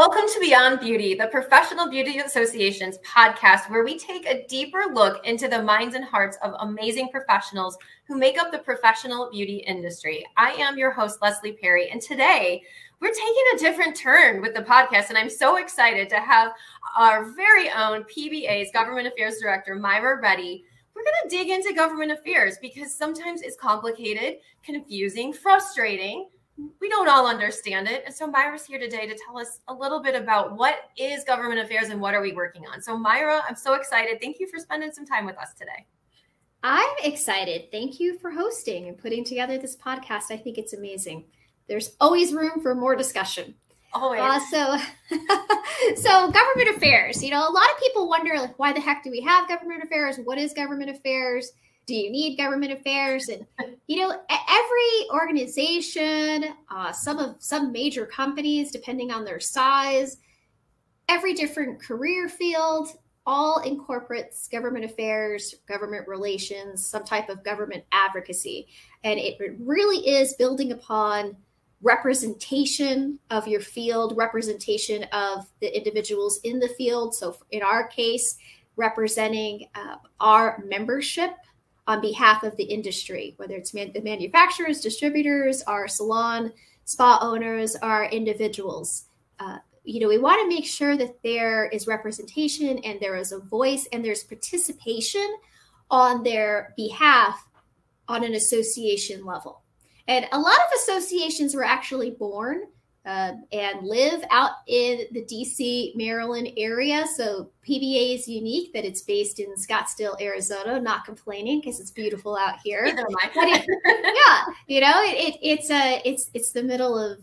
Welcome to Beyond Beauty, the Professional Beauty Association's podcast, where we take a deeper look into the minds and hearts of amazing professionals who make up the professional beauty industry. I am your host, Leslie Perry, and today we're taking a different turn with the podcast, and I'm so excited to have our very own PBA's Government Affairs Director, Myra Reddy. We're going to dig into government affairs because sometimes it's complicated, confusing, frustrating we don't all understand it. And so Myra's here today to tell us a little bit about what is government affairs and what are we working on. So Myra, I'm so excited. Thank you for spending some time with us today. I'm excited. Thank you for hosting and putting together this podcast. I think it's amazing. There's always room for more discussion. Always. Uh, so, so government affairs. You know, a lot of people wonder, like, why the heck do we have government affairs? What is government affairs? Do you need government affairs? And you know every organization uh, some of some major companies depending on their size every different career field all incorporates government affairs government relations some type of government advocacy. And it really is building upon representation of your field representation of the individuals in the field. So in our case representing uh, our membership on behalf of the industry, whether it's man- the manufacturers, distributors, our salon, spa owners, our individuals. Uh, you know, we want to make sure that there is representation and there is a voice and there's participation on their behalf on an association level. And a lot of associations were actually born uh, and live out in the DC, Maryland area. So PBA is unique that it's based in Scottsdale, Arizona. Not complaining because it's beautiful out here. yeah, you know, it, it, it's a uh, it's it's the middle of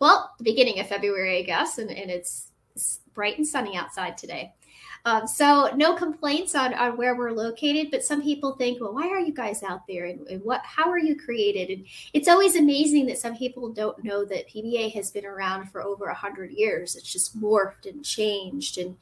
well, the beginning of February, I guess, and, and it's, it's bright and sunny outside today. Um, so no complaints on, on where we're located, but some people think, well, why are you guys out there and, and what, how are you created? And it's always amazing that some people don't know that PBA has been around for over a hundred years. It's just morphed and changed and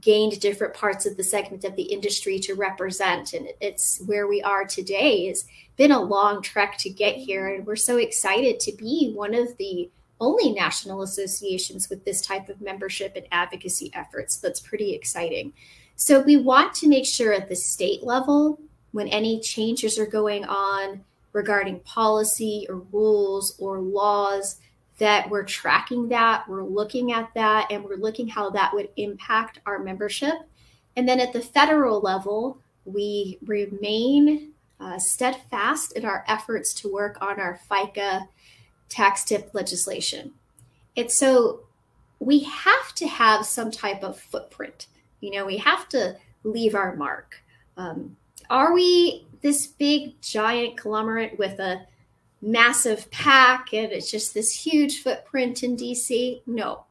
gained different parts of the segment of the industry to represent. And it's where we are today has been a long trek to get here. And we're so excited to be one of the only national associations with this type of membership and advocacy efforts. That's pretty exciting. So we want to make sure at the state level, when any changes are going on regarding policy or rules or laws, that we're tracking that, we're looking at that, and we're looking how that would impact our membership. And then at the federal level, we remain uh, steadfast in our efforts to work on our FICA tax tip legislation. And so we have to have some type of footprint. You know, we have to leave our mark. Um, are we this big giant conglomerate with a massive PAC and it's just this huge footprint in DC? No.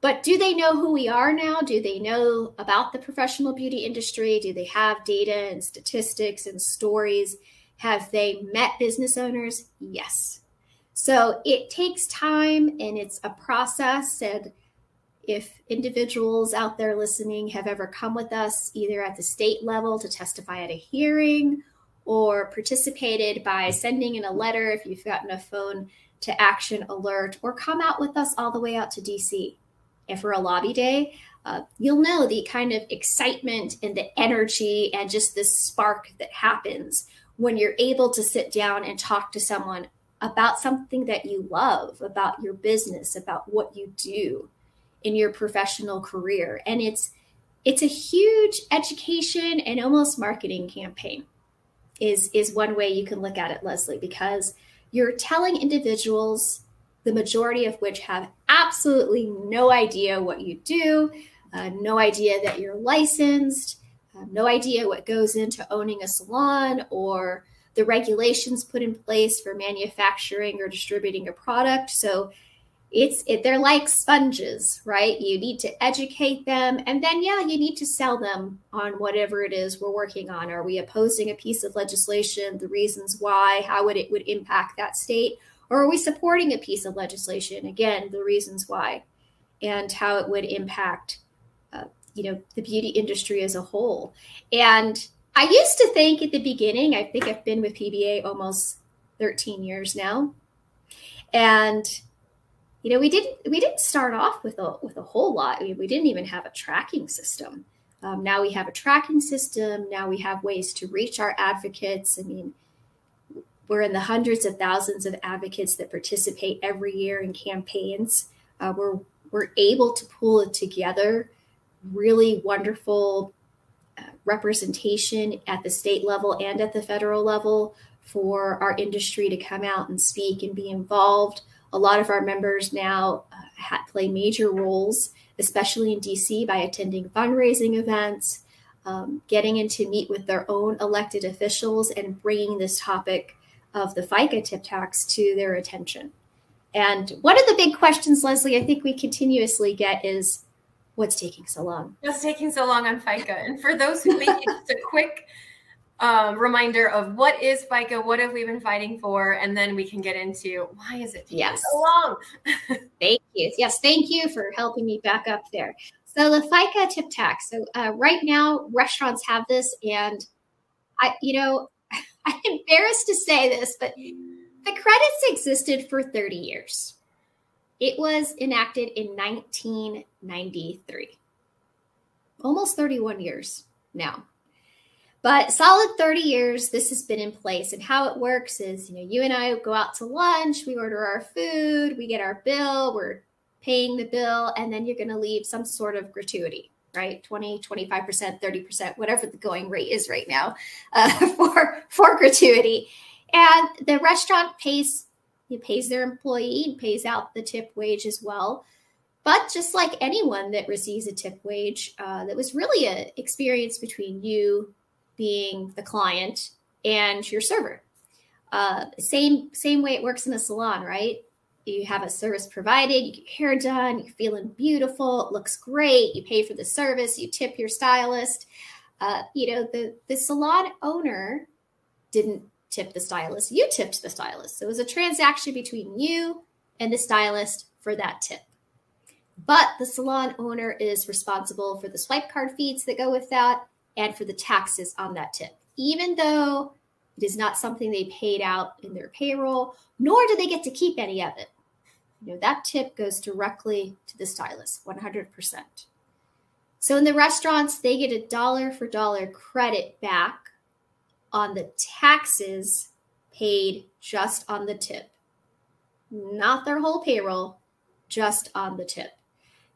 But do they know who we are now? Do they know about the professional beauty industry? Do they have data and statistics and stories? Have they met business owners? Yes. So it takes time and it's a process. And if individuals out there listening have ever come with us, either at the state level to testify at a hearing or participated by sending in a letter if you've gotten a phone to action alert, or come out with us all the way out to DC. And for a lobby day, uh, you'll know the kind of excitement and the energy and just this spark that happens when you're able to sit down and talk to someone about something that you love, about your business, about what you do in your professional career. And it's it's a huge education and almost marketing campaign is is one way you can look at it, Leslie, because you're telling individuals the majority of which have absolutely no idea what you do, uh, no idea that you're licensed, uh, no idea what goes into owning a salon or the regulations put in place for manufacturing or distributing a product. So it's it, they're like sponges, right? You need to educate them, and then yeah, you need to sell them on whatever it is we're working on. Are we opposing a piece of legislation? The reasons why, how would it would impact that state, or are we supporting a piece of legislation? Again, the reasons why, and how it would impact, uh, you know, the beauty industry as a whole, and I used to think at the beginning, I think I've been with PBA almost 13 years now. And, you know, we didn't we didn't start off with a with a whole lot. We didn't even have a tracking system. Um, now we have a tracking system. Now we have ways to reach our advocates. I mean, we're in the hundreds of thousands of advocates that participate every year in campaigns. Uh, we're we're able to pull it together really wonderful representation at the state level and at the federal level for our industry to come out and speak and be involved. A lot of our members now uh, play major roles, especially in DC, by attending fundraising events, um, getting in to meet with their own elected officials, and bringing this topic of the FICA tip tax to their attention. And one of the big questions, Leslie, I think we continuously get is what's taking so long? What's taking so long on FICA? And for those who may just a quick um, reminder of what is FICA, what have we been fighting for, and then we can get into why is it taking yes. so long? thank you. Yes, thank you for helping me back up there. So the FICA tip tax. So uh, right now, restaurants have this, and I, you know, I'm embarrassed to say this, but the credits existed for 30 years. It was enacted in 1993. Almost 31 years now. But solid 30 years, this has been in place. And how it works is, you know, you and I go out to lunch, we order our food, we get our bill, we're paying the bill, and then you're going to leave some sort of gratuity, right? 20, 25%, 30%, whatever the going rate is right now uh, for, for gratuity. And the restaurant pays he pays their employee and pays out the tip wage as well. But just like anyone that receives a tip wage, uh, that was really an experience between you being the client and your server. Uh, same same way it works in a salon, right? You have a service provided, you get your hair done, you're feeling beautiful, it looks great, you pay for the service, you tip your stylist. Uh, you know, the the salon owner didn't tip the stylist, you tipped the stylist. So it was a transaction between you and the stylist for that tip. But the salon owner is responsible for the swipe card fees that go with that and for the taxes on that tip, even though it is not something they paid out in their payroll, nor do they get to keep any of it. You know, that tip goes directly to the stylist, 100%. So in the restaurants, they get a dollar for dollar credit back on the taxes paid just on the tip, not their whole payroll, just on the tip.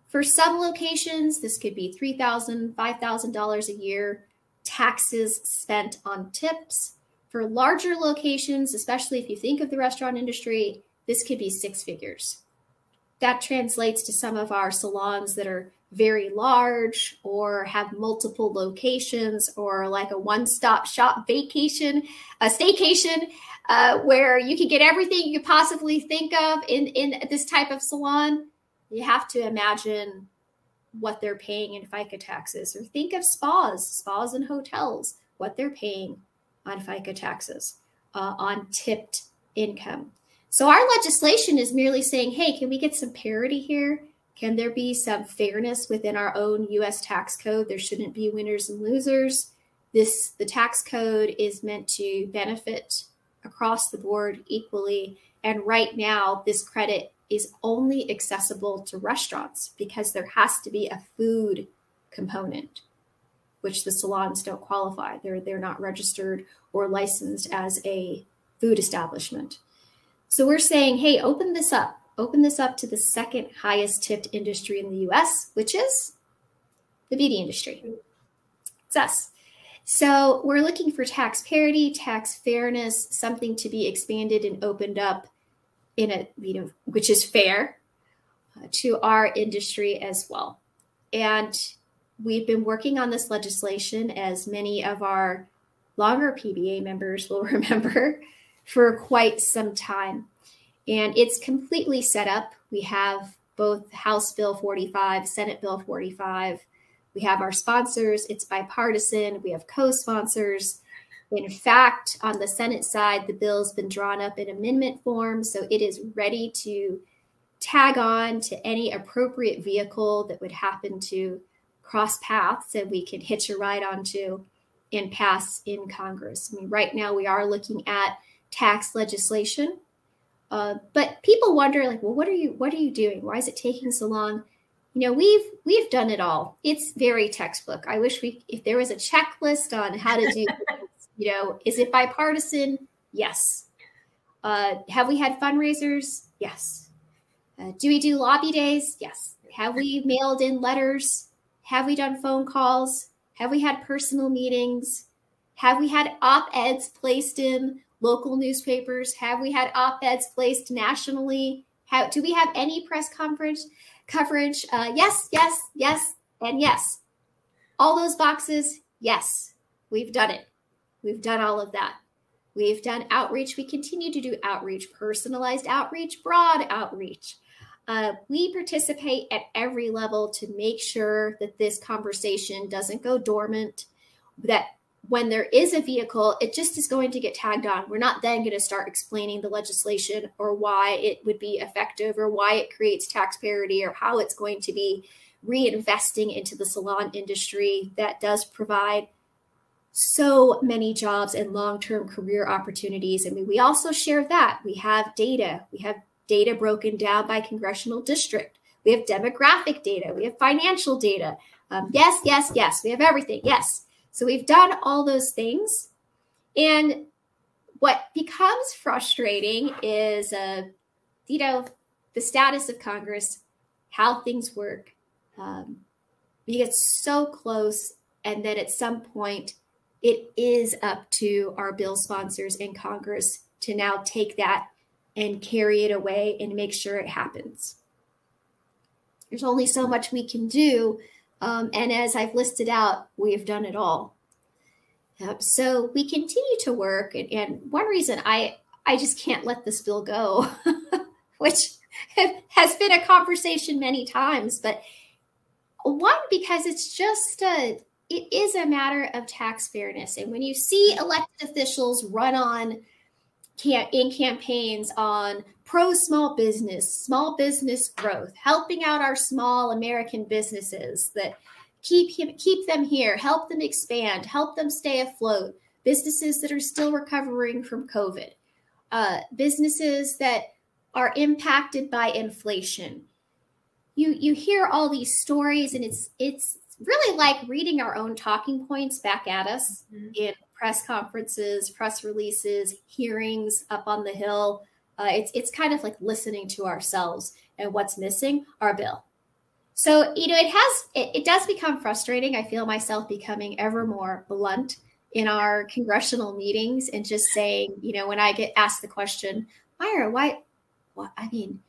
For some locations, this could be $3,000, $5,000 a year taxes spent on tips. For larger locations, especially if you think of the restaurant industry, this could be six figures. That translates to some of our salons that are very large or have multiple locations or like a one-stop shop vacation a staycation uh, where you can get everything you could possibly think of in, in this type of salon. You have to imagine what they're paying in fica taxes or think of spas spas and hotels what they're paying on fica taxes uh, on tipped income. So our legislation is merely saying hey can we get some parity here can there be some fairness within our own US tax code? There shouldn't be winners and losers. This the tax code is meant to benefit across the board equally and right now this credit is only accessible to restaurants because there has to be a food component which the salons don't qualify. They're they're not registered or licensed as a food establishment. So we're saying, hey, open this up open this up to the second highest tipped industry in the US, which is the beauty industry. It's us. So we're looking for tax parity, tax fairness, something to be expanded and opened up in a, you know, which is fair uh, to our industry as well. And we've been working on this legislation, as many of our longer PBA members will remember, for quite some time. And it's completely set up. We have both House Bill 45, Senate Bill 45. We have our sponsors. It's bipartisan. We have co sponsors. In fact, on the Senate side, the bill's been drawn up in amendment form. So it is ready to tag on to any appropriate vehicle that would happen to cross paths that we can hitch a ride onto and pass in Congress. I mean, right now we are looking at tax legislation Uh, but people wonder, like, well, what are you what are you doing? Why is it taking so long? You know, we've we've done it all. It's very textbook. I wish we if there was a checklist on how to do. you know, is it bipartisan? Yes. Uh, have we had fundraisers? Yes. Uh, do we do lobby days? Yes. Have we mailed in letters? Have we done phone calls? Have we had personal meetings? Have we had op eds placed in local newspapers? Have we had op eds placed nationally? How, do we have any press conference coverage? Uh, yes, yes, yes, and yes. All those boxes, yes, we've done it. We've done all of that. We've done outreach. We continue to do outreach, personalized outreach, broad outreach. Uh, we participate at every level to make sure that this conversation doesn't go dormant, that when there is a vehicle, it just is going to get tagged on. We're not then going to start explaining the legislation or why it would be effective or why it creates tax parity or how it's going to be reinvesting into the salon industry that does provide so many jobs and long-term career opportunities. I mean, we also share that. We have data. We have data broken down by congressional district. We have demographic data. We have financial data. Um, yes, yes, yes. We have everything. Yes. So we've done all those things. And what becomes frustrating is, uh, you know, the status of Congress, how things work. Um, you get so close, and then at some point, it is up to our bill sponsors in Congress to now take that and carry it away and make sure it happens. There's only so much we can do. Um, and as I've listed out, we have done it all. so we continue to work. And, and one reason I, I just can't let this bill go, which has been a conversation many times, but one, because it's just a, it is a matter of tax fairness. And when you see elected officials run on in campaigns on pro small business, small business growth, helping out our small American businesses that keep keep them here, help them expand, help them stay afloat. Businesses that are still recovering from COVID, uh, businesses that are impacted by inflation. You you hear all these stories, and it's it's really like reading our own talking points back at us mm-hmm. in press conferences, press releases, hearings up on the Hill. Uh, it's it's kind of like listening to ourselves and what's missing our bill. So you know it has it, it does become frustrating. I feel myself becoming ever more blunt in our congressional meetings and just saying, you know, when I get asked the question, Myra, why? What I mean,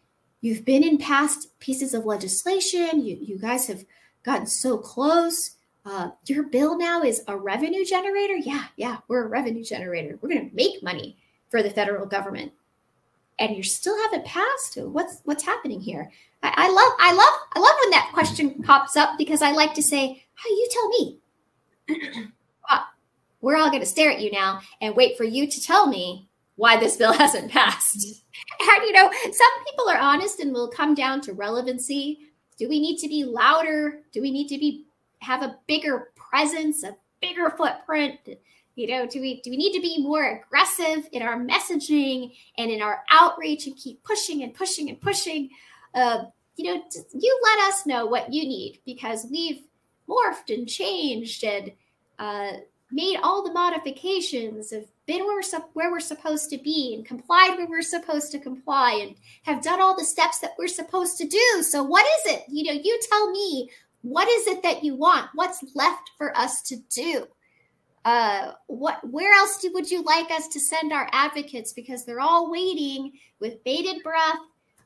you've been in past pieces of legislation. You you guys have gotten so close uh, your bill now is a revenue generator. Yeah, yeah, we're a revenue generator. We're going to make money for the federal government, and you still haven't passed. What's what's happening here? I, I love, I love, I love when that question pops up because I like to say, "How you tell me." we're all going to stare at you now and wait for you to tell me why this bill hasn't passed. And you know, some people are honest and will come down to relevancy. Do we need to be louder? Do we need to be have a bigger presence, a bigger footprint? You know, do we do we need to be more aggressive in our messaging and in our outreach and keep pushing and pushing and pushing? Uh, you know, you let us know what you need because we've morphed and changed and uh, made all the modifications, have been where we're, where we're supposed to be and complied where we're supposed to comply and have done all the steps that we're supposed to do. So, what is it? You know, you tell me what is it that you want? What's left for us to do? Uh, what? Where else do, would you like us to send our advocates? Because they're all waiting with bated breath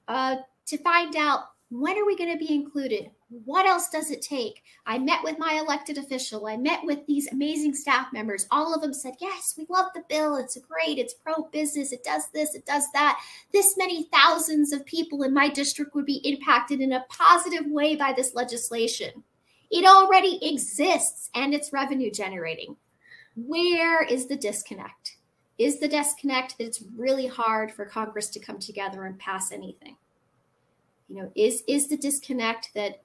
uh, to find out when are we going to be included? What else does it take? I met with my elected official. I met with these amazing staff members. All of them said, Yes, we love the bill. It's great. It's pro business. It does this. It does that. This many thousands of people in my district would be impacted in a positive way by this legislation. It already exists and it's revenue generating. Where is the disconnect? Is the disconnect that it's really hard for Congress to come together and pass anything? You know, is is the disconnect that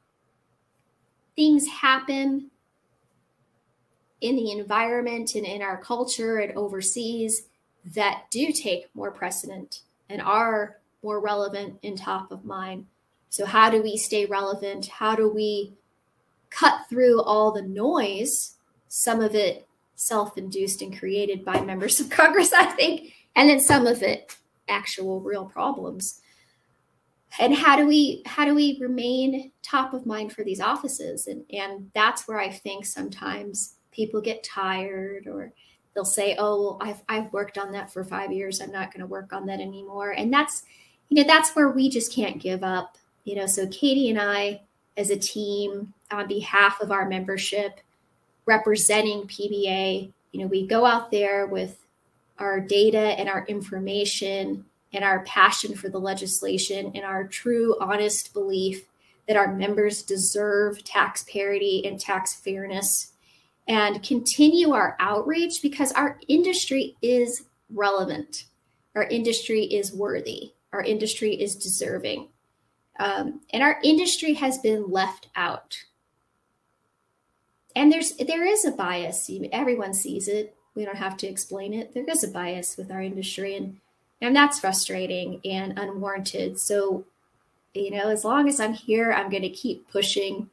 things happen in the environment and in our culture and overseas that do take more precedent and are more relevant and top of mind. So, how do we stay relevant? How do we cut through all the noise, some of it self induced and created by members of Congress, I think, and then some of it actual real problems? And how do we how do we remain top of mind for these offices and and that's where i think sometimes people get tired or they'll say, "Oh, well, I've I've worked on that for 5 years. I'm not going to work on that anymore." And that's you know, that's where we just can't give up. You know, so Katie and I as a team on behalf of our membership representing PBA, you know, we go out there with our data and our information and our passion for the legislation and our true honest belief that our members deserve tax parity and tax fairness and continue our outreach because our industry is relevant. Our industry is worthy. Our industry is deserving. Um, and our industry has been left out. And there's there is a bias. Everyone sees it. We don't have to explain it. There is a bias with our industry, and and that's frustrating and unwarranted. So, you know, as long as I'm here, I'm going to keep pushing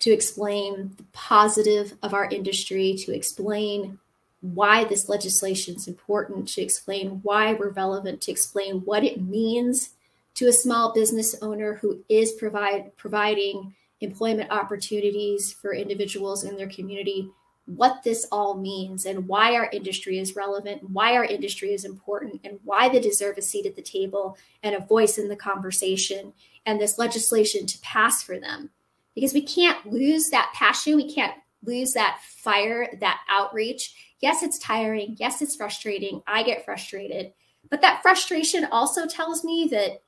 to explain the positive of our industry, to explain why this legislation is important, to explain why we're relevant, to explain what it means to a small business owner who is provide, providing employment opportunities for individuals in their community, what this all means and why our industry is relevant, why our industry is important, and why they deserve a seat at the table and a voice in the conversation, and this legislation to pass for them because we can't lose that passion. We can't lose that fire, that outreach. Yes, it's tiring. Yes, it's frustrating. I get frustrated. But that frustration also tells me that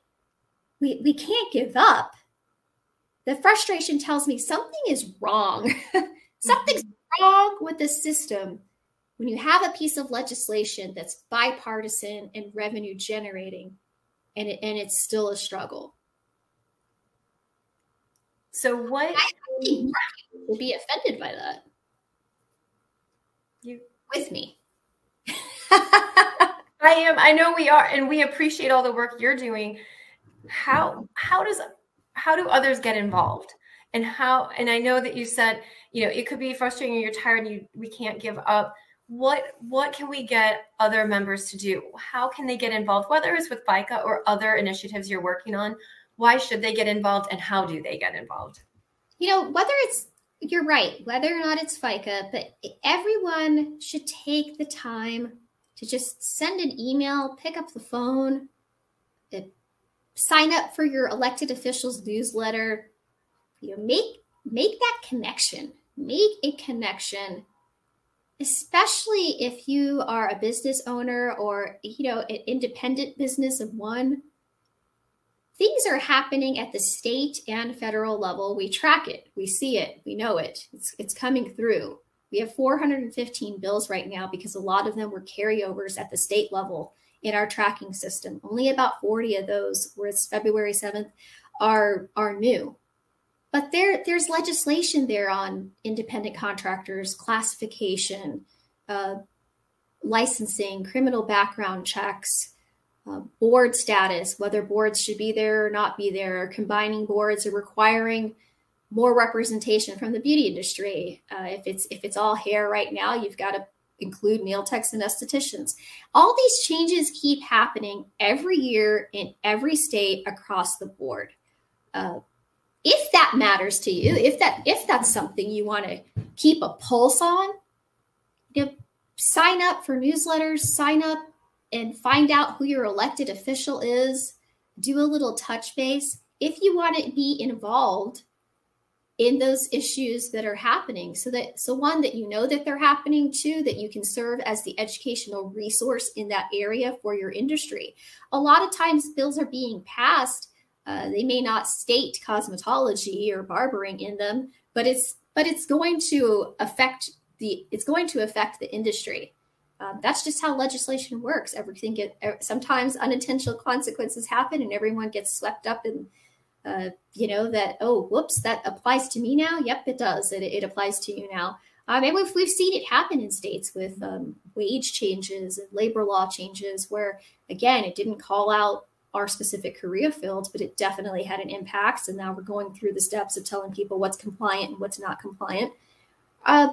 we, we can't give up. The frustration tells me something is wrong. Something's. Wrong with the system when you have a piece of legislation that's bipartisan and revenue generating and, it, and it's still a struggle. So what I think will be offended by that. You with me. I am. I know we are, and we appreciate all the work you're doing. How how does how do others get involved? And how and I know that you said, you know, it could be frustrating you're tired and you we can't give up. What what can we get other members to do? How can they get involved, whether it's with FICA or other initiatives you're working on? why should they get involved and how do they get involved? You know, whether it's you're right, whether or not it's FICA, but everyone should take the time to just send an email, pick up the phone, uh, sign up for your elected officials newsletter. You know, make make that connection. Make a connection, especially if you are a business owner or you know an independent business of one things are happening at the state and federal level. We track it, we see it, we know it. It's, it's coming through. We have 415 bills right now because a lot of them were carryovers at the state level in our tracking system. Only about 40 of those, where it's February 7th, are are new. But there there's legislation there on independent contractors, classification, uh, licensing, criminal background checks, uh, board status, whether boards should be there or not be there, combining boards or requiring more representation from the beauty industry. Uh, if it's if it's all hair right now, you've got to include nail techs and estheticians. All these changes keep happening every year in every state across the board. Uh, if that matters to you, if that if that's something you want to keep a pulse on, you know, sign up for newsletters, sign up and find out who your elected official is, do a little touch base. If you want to be involved in those issues that are happening so that so one that you know that they're happening two that you can serve as the educational resource in that area for your industry. A lot of times bills are being passed uh, they may not state cosmetology or barbering in them but it's but it's going to affect the it's going to affect the industry um, that's just how legislation works. Everything get er, sometimes unintentional consequences happen, and everyone gets swept up in, uh, you know, that oh, whoops, that applies to me now. Yep, it does. It, it applies to you now. Um, and we've, we've seen it happen in states with um, wage changes and labor law changes, where again, it didn't call out our specific career fields, but it definitely had an impact. And now we're going through the steps of telling people what's compliant and what's not compliant. Uh,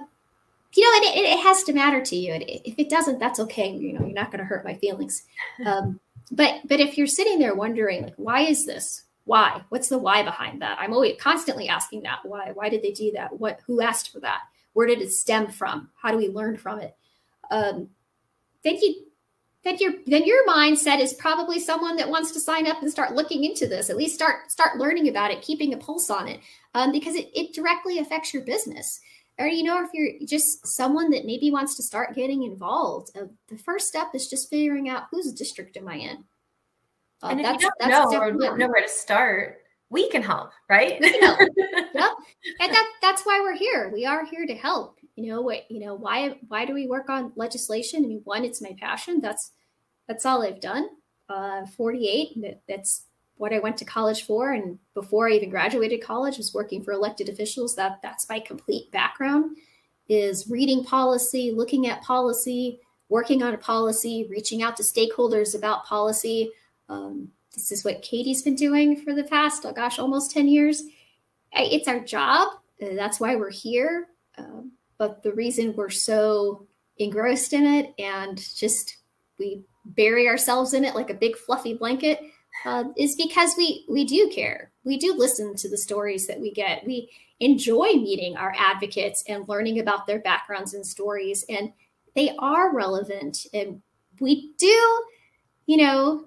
you know, it, it, has to matter to you. If it doesn't, that's okay. You know, you're not going to hurt my feelings. Um, but but if you're sitting there wondering, like, why is this? Why? What's the why behind that? I'm always constantly asking that. Why? Why did they do that? What? Who asked for that? Where did it stem from? How do we learn from it? Um, then you then your then your mindset is probably someone that wants to sign up and start looking into this at least start start learning about it keeping a pulse on it um, because it, it directly affects your business. Or you know if you're just someone that maybe wants to start getting involved uh, the first step is just figuring out whose district am i in. Uh, and if you don't know or don't know where to start we can help right? Yep. and that, that's why we're here. We are here to help you know what you know why why do we work on legislation? I mean one it's my passion. That's that's all i've done. Uh 48 that, that's what i went to college for. And before i even graduated college was working for elected officials. That that's my complete background is reading policy looking at policy working on a policy reaching out to stakeholders about policy. Um, this is what katie's been doing for the past oh gosh almost 10 years. It's our job. That's why we're here. Um, but the reason we're so engrossed in it and just we bury ourselves in it like a big fluffy blanket uh, is because we we do care. We do listen to the stories that we get. We enjoy meeting our advocates and learning about their backgrounds and stories, and they are relevant. And we do, you know,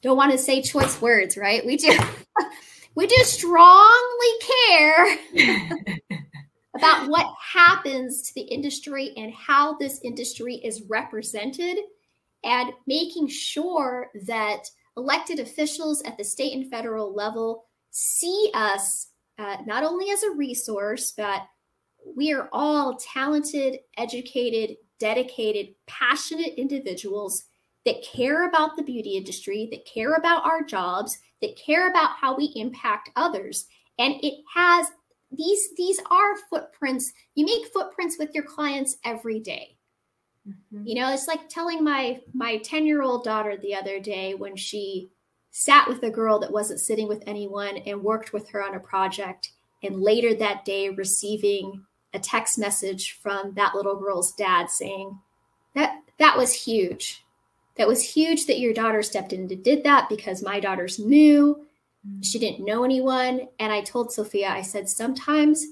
don't want to say choice words, right? We do. we do strongly care about what happens to the industry and how this industry is represented, and making sure that elected officials at the state and federal level see us uh, not only as a resource, but we are all talented, educated, dedicated, passionate individuals that care about the beauty industry, that care about our jobs, that care about how we impact others. And it has these these are footprints you make footprints with your clients every day. Mm-hmm. you know it's like telling my my 10 year old daughter the other day when she sat with a girl that wasn't sitting with anyone and worked with her on a project and later that day receiving a text message from that little girl's dad saying that that was huge that was huge that your daughter stepped in and did that because my daughter's new she didn't know anyone. And I told Sophia, I said, sometimes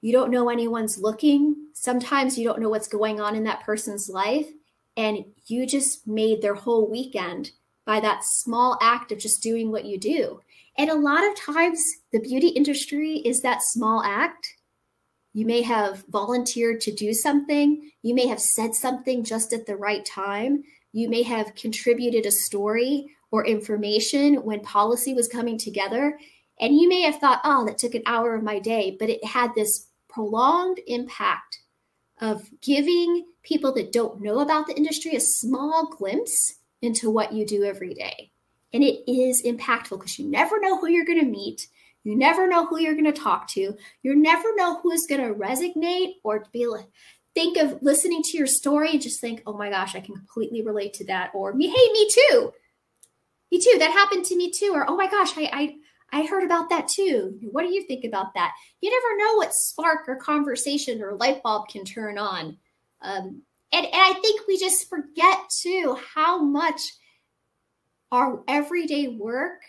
you don't know anyone's looking. Sometimes you don't know what's going on in that person's life. And you just made their whole weekend by that small act of just doing what you do. And a lot of times, the beauty industry is that small act. You may have volunteered to do something. You may have said something just at the right time. You may have contributed a story or information when policy was coming together. And you may have thought, oh, that took an hour of my day, but it had this prolonged impact of giving people that don't know about the industry a small glimpse into what you do every day. And it is impactful because you never know who you're going to meet. You never know who you're going to talk to. You never know who's going to resonate or be like, think of listening to your story and just think, oh my gosh, I can completely relate to that. Or me, hey, me too me too. That happened to me too. Or, oh my gosh, I, I, I heard about that too. What do you think about that? You never know what spark or conversation or light bulb can turn on. Um, and, and I think we just forget too how much our everyday work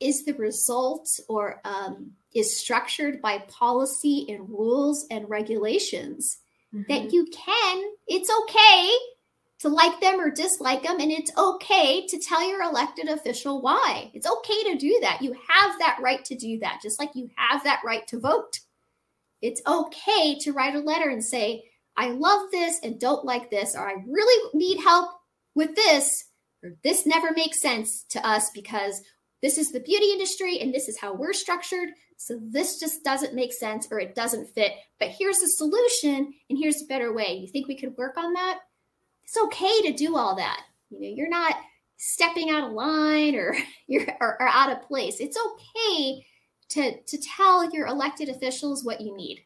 is the result or um, is structured by policy and rules and regulations mm-hmm. that you can, it's okay to like them or dislike them. And it's okay to tell your elected official why. It's okay to do that. You have that right to do that, just like you have that right to vote. It's okay to write a letter and say, I love this and don't like this, or I really need help with this, or this never makes sense to us because this is the beauty industry and this is how we're structured. So this just doesn't make sense or it doesn't fit. But here's a solution and here's a better way. You think we could work on that? It's okay to do all that. You know, you're not stepping out of line or you're or, or out of place. It's okay to to tell your elected officials what you need.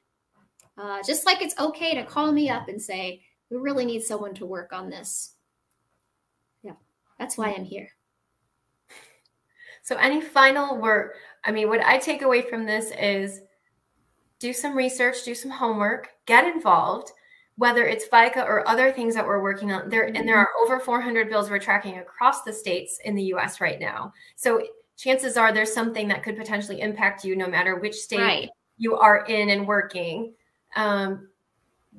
Uh, just like it's okay to call me up and say we really need someone to work on this. Yeah, that's why I'm here. So, any final word? I mean, what I take away from this is do some research, do some homework, get involved. Whether it's FICA or other things that we're working on, there and there mm-hmm. are over 400 bills we're tracking across the states in the U.S. right now. So chances are there's something that could potentially impact you, no matter which state right. you are in and working. Um,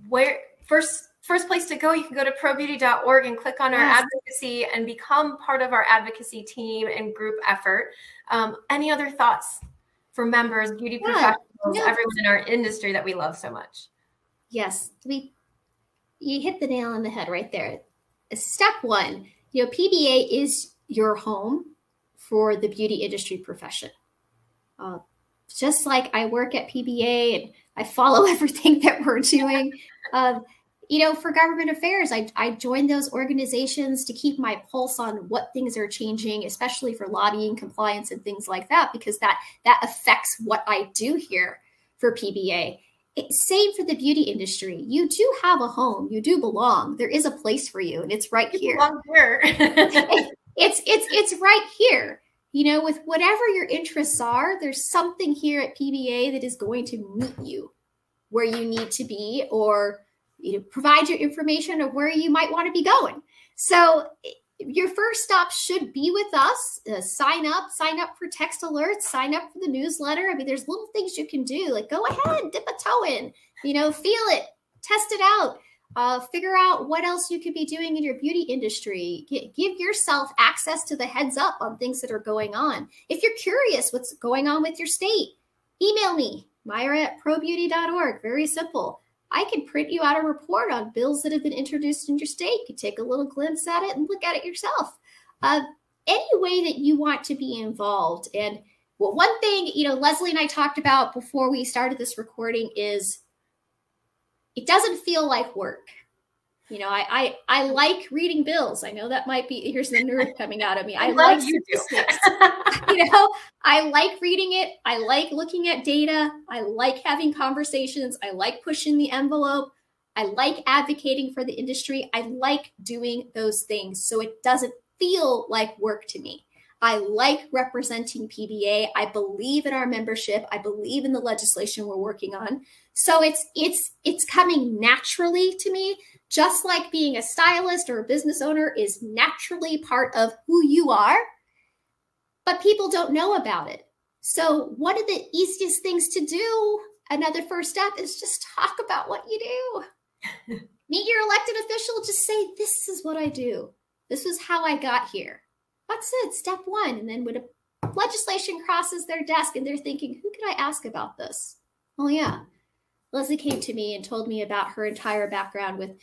where first first place to go, you can go to probeauty.org and click on our yes. advocacy and become part of our advocacy team and group effort. Um, any other thoughts for members, beauty yeah. professionals, yeah. everyone in our industry that we love so much? Yes, we you hit the nail on the head right there. Step one, you know, PBA is your home for the beauty industry profession. Uh, just like I work at PBA and I follow everything that we're doing. Um, you know, for government affairs, I, I joined those organizations to keep my pulse on what things are changing, especially for lobbying compliance and things like that, because that that affects what I do here for PBA. It, same for the beauty industry. You do have a home. You do belong. There is a place for you, and it's right you here. here. it's it's it's right here. You know, with whatever your interests are, there's something here at PBA that is going to meet you where you need to be or you know, provide your information of where you might want to be going. So your first stop should be with us. Uh, sign up, sign up for text alerts, sign up for the newsletter. I mean, there's little things you can do. Like go ahead, dip a toe in, you know, feel it, test it out. Uh, figure out what else you could be doing in your beauty industry. G- give yourself access to the heads up on things that are going on. If you're curious what's going on with your state, email me, Myra at probeauty.org. Very simple. I can print you out a report on bills that have been introduced in your state. You take a little glimpse at it and look at it yourself. Uh, any way that you want to be involved. And well, one thing, you know, Leslie and I talked about before we started this recording is it doesn't feel like work. You know, I, I I like reading bills. I know that might be here's the nerd coming out of me. I, I like you statistics. you know, I like reading it. I like looking at data. I like having conversations. I like pushing the envelope. I like advocating for the industry. I like doing those things. So it doesn't feel like work to me. I like representing PBA. I believe in our membership. I believe in the legislation we're working on. So it's it's it's coming naturally to me just like being a stylist or a business owner is naturally part of who you are, but people don't know about it. So, one of the easiest things to do, another first step, is just talk about what you do. Meet your elected official, just say, This is what I do. This is how I got here. That's it, step one. And then when a legislation crosses their desk and they're thinking, Who could I ask about this? Oh, yeah. Leslie came to me and told me about her entire background with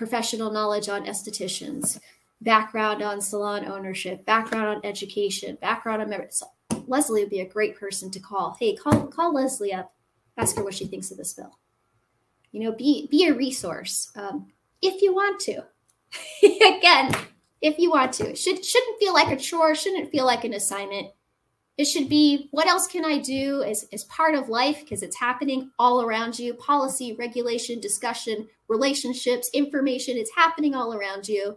professional knowledge on estheticians, background on salon ownership, background on education, background on members. Leslie would be a great person to call. Hey, call call Leslie up, ask her what she thinks of this bill. You know, be be a resource um, if you want to. Again, if you want to, it should shouldn't feel like a chore. Shouldn't feel like an assignment. It should be what else can I do as, as part of life because it's happening all around you policy, regulation, discussion, relationships, information. It's happening all around you.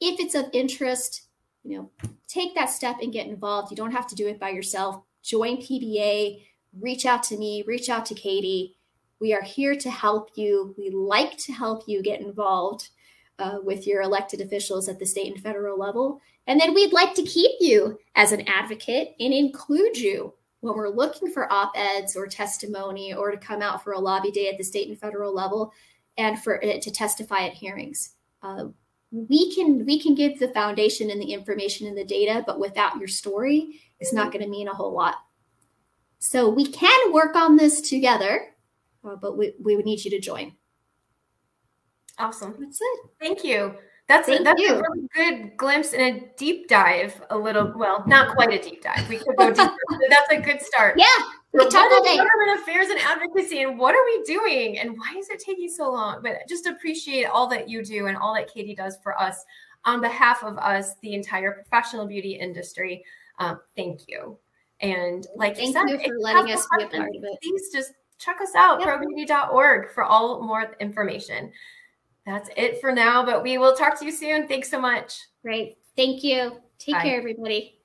If it's of interest, you know, take that step and get involved. You don't have to do it by yourself. Join PBA, reach out to me, reach out to Katie. We are here to help you. We like to help you get involved uh, with your elected officials at the state and federal level. And then we'd like to keep you as an advocate and include you when we're looking for op eds or testimony or to come out for a lobby day at the state and federal level and for it to testify at hearings. Uh, we can we can give the foundation and the information and the data, but without your story, it's not going to mean a whole lot. So we can work on this together, uh, but we, we would need you to join. Awesome. That's it. Thank you. That's a, that's you. a really good glimpse and a deep dive. A little, well, not quite a deep dive. We could go deeper. that's a good start. Yeah, we talk all day. Government affairs and advocacy, and what are we doing, and why is it taking so long? But just appreciate all that you do and all that Katie does for us on behalf of us, the entire professional beauty industry. Um, thank you. And like thank you said, you for letting us be a part of it. Please just check us out, yep. probeauty.org for all more information that's it for now, but we will talk to you soon. Thanks so much. Great. Thank you. Take Bye. care, everybody.